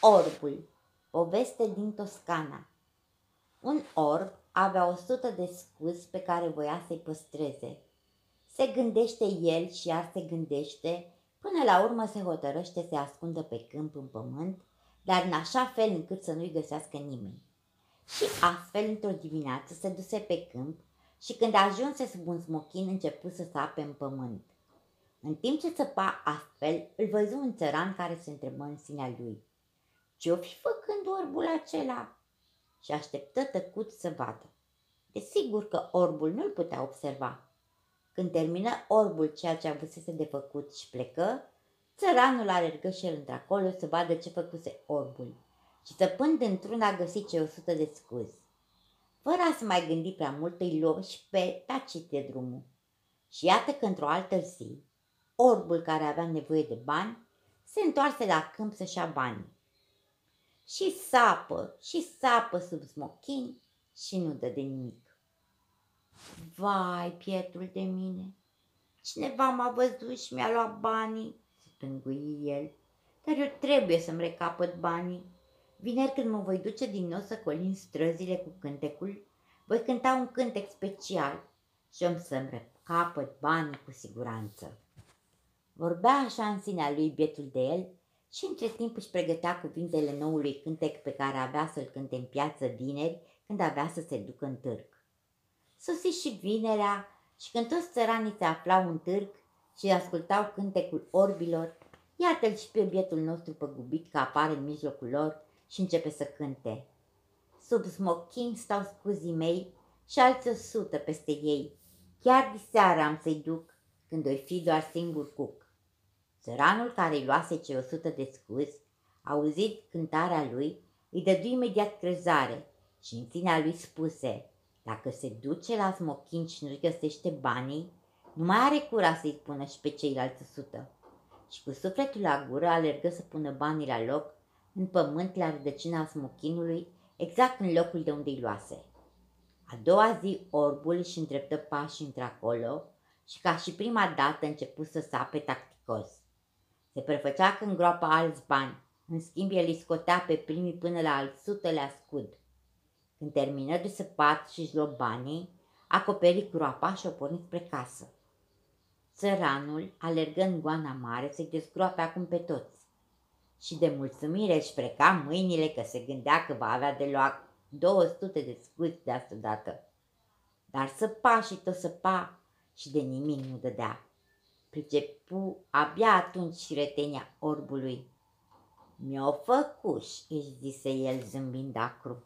Orbul Poveste din Toscana Un orb avea o sută de scuzi pe care voia să-i păstreze. Se gândește el și iar se gândește, până la urmă se hotărăște să ascundă pe câmp în pământ, dar în așa fel încât să nu-i găsească nimeni. Și astfel, într-o dimineață, se duse pe câmp și când ajunse sub un smochin, început să sape în pământ. În timp ce săpa astfel, îl văzu un țăran care se întrebă în sinea lui. Ce-o fi făcând orbul acela? Și așteptă tăcut să vadă. Desigur că orbul nu-l putea observa. Când termină orbul ceea ce avusese de făcut și plecă, țăranul alergă și el într-acolo să vadă ce făcuse orbul și săpând într-una găsi ce o sută de scuzi. Fără a se mai gândi prea mult, îi luă și pe tacit de drumul. Și iată că într-o altă zi, orbul care avea nevoie de bani se întoarse la câmp să-și ia bani. Și sapă, și sapă sub smochin și nu dă de nimic. Vai, pietul de mine, cineva m-a văzut și mi-a luat banii, se tângui el, dar eu trebuie să-mi recapăt banii. Vineri când mă voi duce din nou să colin străzile cu cântecul, voi cânta un cântec special și om să-mi recapăt banii cu siguranță. Vorbea așa în sinea lui bietul de el și între timp își pregătea cuvintele noului cântec pe care avea să-l cânte în piață vineri când avea să se ducă în târg. Sosi și vinerea și când toți țăranii se aflau în târg și ascultau cântecul orbilor, iată-l și pe bietul nostru păgubit că apare în mijlocul lor și începe să cânte. Sub smochin stau scuzii mei și alți o sută peste ei. Chiar de seara am să-i duc când o fi doar singur cuc. Țăranul care îi luase ce o sută de scuzi, auzit cântarea lui, îi dădu imediat crezare și în sinea lui spuse, dacă se duce la smochin și nu-și găsește banii, nu mai are cura să-i spună și pe ceilalți sută. Și cu sufletul la gură alergă să pună banii la loc, în pământ la rădăcina smochinului, exact în locul de unde îi luase. A doua zi orbul își îndreptă pașii într-acolo și ca și prima dată început să sape tacticos. Se prefăcea că îngroapă alți bani, în schimb el îi scotea pe primii până la al sutele scud. Când termină de săpat și-și luă banii, acoperi groapa și o porni spre casă. Țăranul alergă în goana mare să-i dezgroape acum pe toți. Și de mulțumire își freca mâinile că se gândea că va avea de luat 200 de scuzi de asta dată. Dar săpa și tot săpa și de nimic nu dădea. Pricepu abia atunci și retenia orbului. Mi-o făcuș, își zise el zâmbind acru.